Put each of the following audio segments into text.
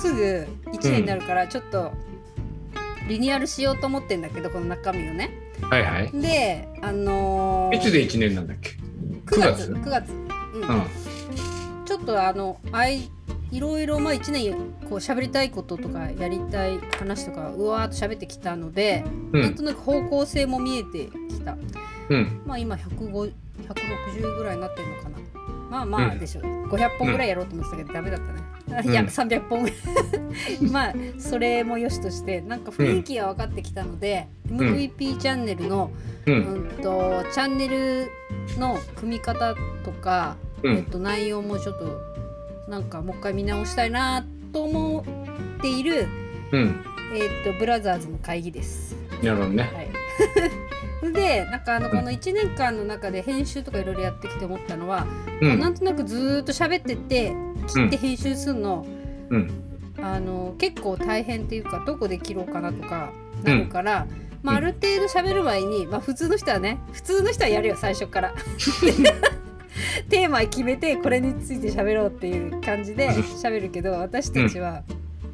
すぐ1年になるからちょっとリニューアルしようと思ってんだけどこの中身をね。はいはい。であのー、いつで1年なんだっけ？9 9月月？9月、うん。うん。ちょっとあのあいいろいろまあ1年こう喋りたいこととかやりたい話とかうわーっと喋ってきたので、うん。なんとなく方向性も見えてきた。うん。まあ今150 160ぐらいになってるのかなまあまあうんでしょ、500本ぐらいやろうと思ってたけどダメだったね、いやうん300本ぐらい まあそれもよしとしてなんか雰囲気が分かってきたので、ん MVP チャンネルの、う。うんん、とチャンネルの組み方とか、うんえっと、内容もちょっとなんかもう一回見直したいなと思っている、うん。えっと、ブラザーズの会議です。なるほどね。はいでなんかあのこの1年間の中で編集とかいろいろやってきて思ったのは、うん。なんとなくずーっと喋ってって切って編集するの,、うん。あの結構大変っていうかどこで切ろうかなとかなるから、まあ、ある程度喋る前に、まあ、普通の人はね普通の人はやるよ最初から。テーマ決めてこれについて喋ろうっていう感じで喋るけど私たちは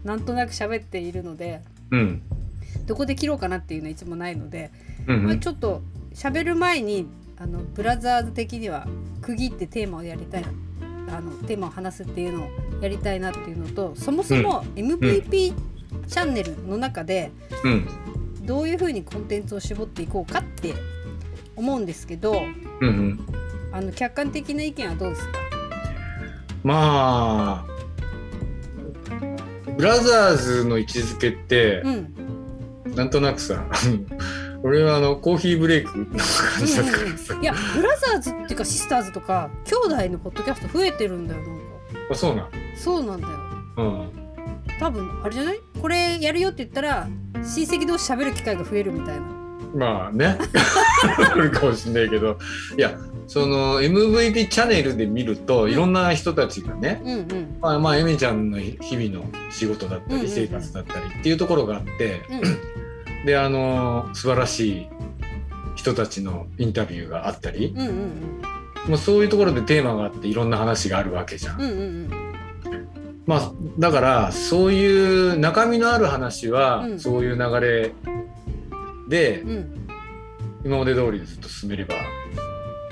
なんとなく喋っているのでうん。どこで切ろうかなっていうのはいつもないので、うん。まあ、ちょっと喋る前にあのブラザーズ的には区切ってテーマをやりたいなあのテーマを話すっていうのをやりたいなっていうのとそもそも MVP チャンネルの中でうん。どういうふうにコンテンツを絞っていこうかって思うんですけどうん。うん。あの客観的な意見はどうですか？まあ、ブラザーズの位置づけってう、んなんとなくさ、俺はあのコーヒーブレイクの感じだからさ。い。やブラザーズっていうかシスターズとか兄弟のポッドキャスト増えてるんだよなんか。あそうなん。そうなんだよ。うん。多分あれじゃない？これやるよって言ったら親戚同士喋る機会が増えるみたいな。まあね。あるかもしれないけど、いや、その MVP チャンネルで見ると、いろんな人たちがね、うんうん。まあ、まあ、エミちゃんの日々の仕事だったり、うんうんうん。生活だったりっていうところがあって、うんで、あの、素晴らしい人たちのインタビューがあったり、うんうんもうそういうところでテーマがあっていろんな話があるわけじゃん。うんうんうん。まあ、だからそういう中身のある話は、うん。そういう流れでうんうん。今まで通りずっと進めればい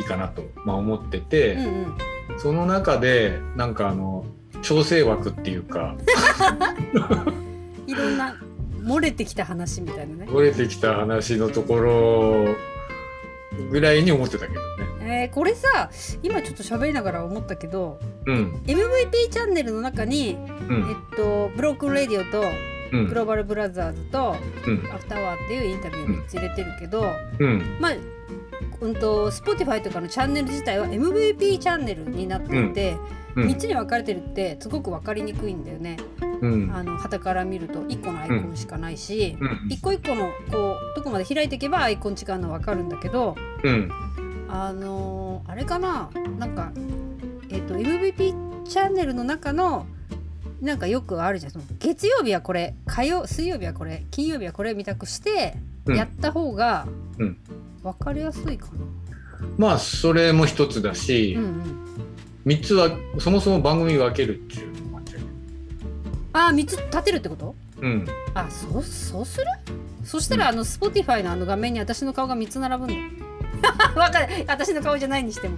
いかなと、まあ、思ってて、うんうん。その中でなんかあの調整枠っていうか。いろんな漏れてきた話みたいなね、漏れてきた話のところぐらいに思ってたけどね。えーこれさ今ちょっと喋りながら思ったけどうん、MVP チャンネルの中に、うん。えっと、ブロークンレディオとうん。グローバルブラザーズとうん。アフターワーっていうインタビューを3つ入れてるけど、うん。まあうんと Spotify とかのチャンネル自体は MVP チャンネルになっていて、うん。3つに分かれてるってすごく分かりにくいんだよね。うん。あの旗から見ると1個のアイコンしかないし、うん。一個一個のこうどこまで開いていけばアイコン違うの分かるんだけどうん。あのーあれかな？なんかえっ、と MVP チャンネルの中のなんかよくあるじゃん。その月曜日はこれ火曜水曜日はこれ金曜日はこれみたくしてうん。やった方がうん。分かりやすいかな。まあそれも一つだし、うんうん。三つはそもそも番組分けるっていうあー3つ立てるってこと？うん。あそうそうする？そしたらあの Spotify のあの画面に私の顔が3つ並ぶんだ わかる。私の顔じゃないにしても。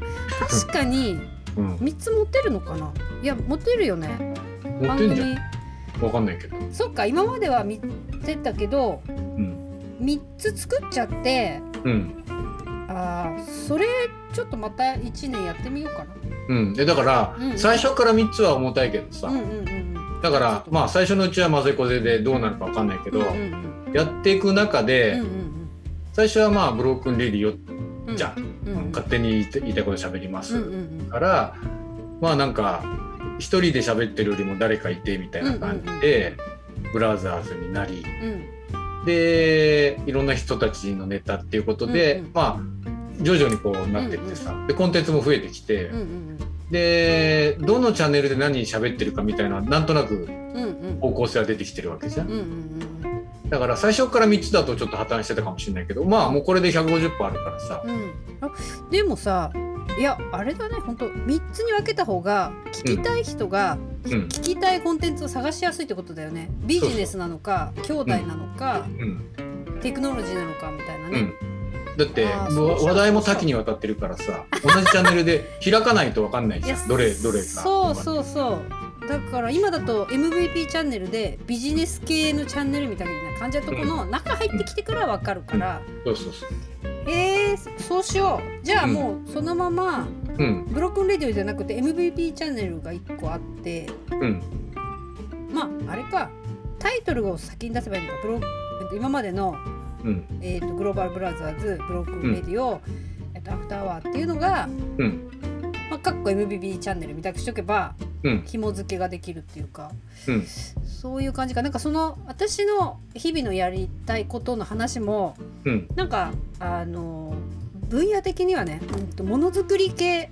確かにうん。3つ持てるのかな？いや持てるよね。持ってんじゃん。分かんないけど。そっか今までは見てたけどうん。3つ作っちゃってうん。あーそれちょっとまた1年やってみようかな。うん、でだから、うん最初から3つは重たいけどさ、うんうんうんうんだからまあ最初のうちは混ぜこぜでどうなるか分かんないけど、うんうんやっていく中で、うんうん最初はまあブロークンレディようん。じゃん、うんうん。勝手に言いた言いこと喋ります、うんうんうん。からまあなんか一人で喋ってるよりも誰かいてみたいな感じで、ブラザーズになりうん。でいろんな人たちのネタっていうことで、うんうん。まあ徐々にこうなってってさ、でコンテンツも増えてきて、うんうんでどのチャンネルで何喋ってるかみたいななんとなく方向性は出てきてるわけじゃん。うんうんうんだから最初から3つだとちょっと破綻してたかもしれないけどまあもうこれで150本あるからさ。うん。あでもさいやあれだね本当3つに分けた方が聞きたい人がうん。聞きたいコンテンツを探しやすいってことだよね。ビジネスなのか兄弟なのか、うん。テクノロジーなのかみたいなね、うん、だって話題も多岐にわたってるからさ同じチャンネルで開かないと分かんないじゃんどれどれかそうそうそう。だから今だと MVP チャンネルでビジネス系のチャンネルみたいな感じのとこの中入ってきてから分かるから、そうそうそう。えー、そうしよう。じゃあもうそのままうん。 Broken Radio じゃなくて MVP チャンネルが1個あって。うん。まああれか。タイトルを先に出せばいいのか。ブロえっと今までの、うん。えー、と Global Brothers Broken Radio、えっとアフターアワーっていうのが、うん。まあ、かっこ MVP チャンネルみたくしとけばうん。紐付けができるっていうかうん。そういう感じか。なんかその私の日々のやりたいことの話もうん。なんかあの分野的にはね、うんと、ものづくり系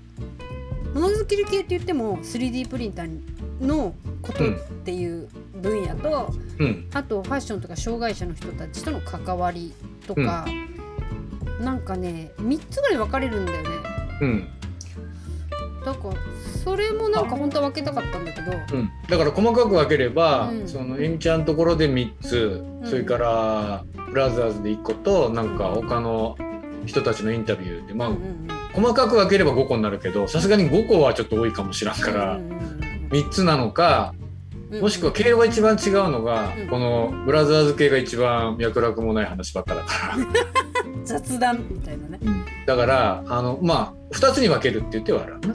ものづくり系って言っても 3D プリンターのことっていう分野と、うん。あとファッションとか障害者の人たちとの関わりとか、なんかね3つぐらい分かれるんだよね。うん。だからそれもなんか本当は分けたかったんだけどうん。だから細かく分ければ、うん。そのエミちゃんのところで3つ、ん。それからブラザーズで1個となんか他の人たちのインタビューでまあ、うんうんうん。細かく分ければ5個になるけどさすがに5個はちょっと多いかもしらんから、うんうんうん3つなのかうんもしくは経路が一番違うのが、うんこのブラザーズ系が一番脈絡もない話ばっかだから。雑談みたいなね。だからあのまあ2つに分けるって言ってはあるな。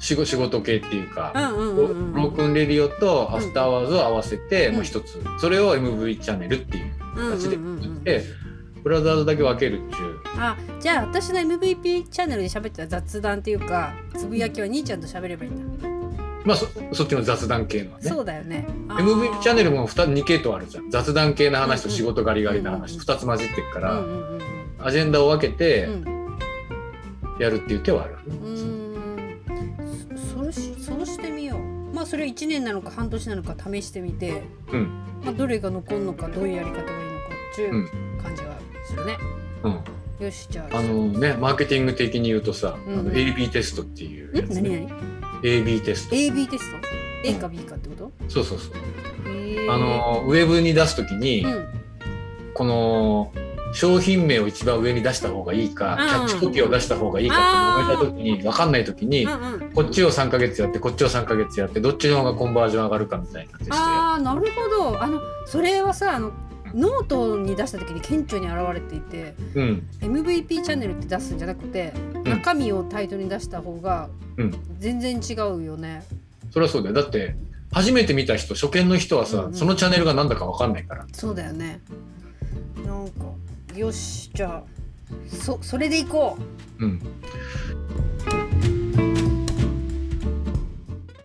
仕事系っていうか、うんうんうん Broken Radio と After Hours を合わせて、うん。もう一つ。それを MV チャンネルっていう形でうんうんブラザーズだけ分けるっていう。あじゃあ私の MVP チャンネルで喋ってた雑談っていうかつぶやきは兄ちゃんと喋ればいいんだ、まあそそっちの雑談系のはね。そうだよね。MV チャンネルもも 2, 2系統あるじゃん。雑談系の話と仕事ガリガリの話うんうん2つ混じってるから、うんうんうんうん。アジェンダを分けてうん。やるっていう手はある、うーん。そそれしそうしてみよう。まあそれ1年なのか半年なのか試してみて、うん。まあ、どれが残るのかどういうやり方がいいのかっていううん感じがするね、うん、よしじゃあ。あのねマーケティング的に言うとさ、うん。あの AB テストっていうやつ、ん何ね、何？AB テスト。AB テスト？A か B かってこと、そうそうそう。へー。あのウェブに出すときに、うん。この商品名を一番上に出した方がいいか、うん。キャッチコピーを出した方がいいかって揉めた時に分かんない時に、うんうん。こっちを3ヶ月やってこっちを3ヶ月やってどっちの方がコンバージョン上がるかみたいなテストやああなるほど。あのそれはさあのノートに出した時に顕著に現れていてうん。MVP チャンネルって出すんじゃなくて、ん。中身をタイトルに出した方がうん。全然違うよね。それはそうだよ。だって初めて見た人初見の人はさ、うんうん。そのチャンネルが何だか分かんないから。そうだよね。なんかよしじゃあそそれでいこうん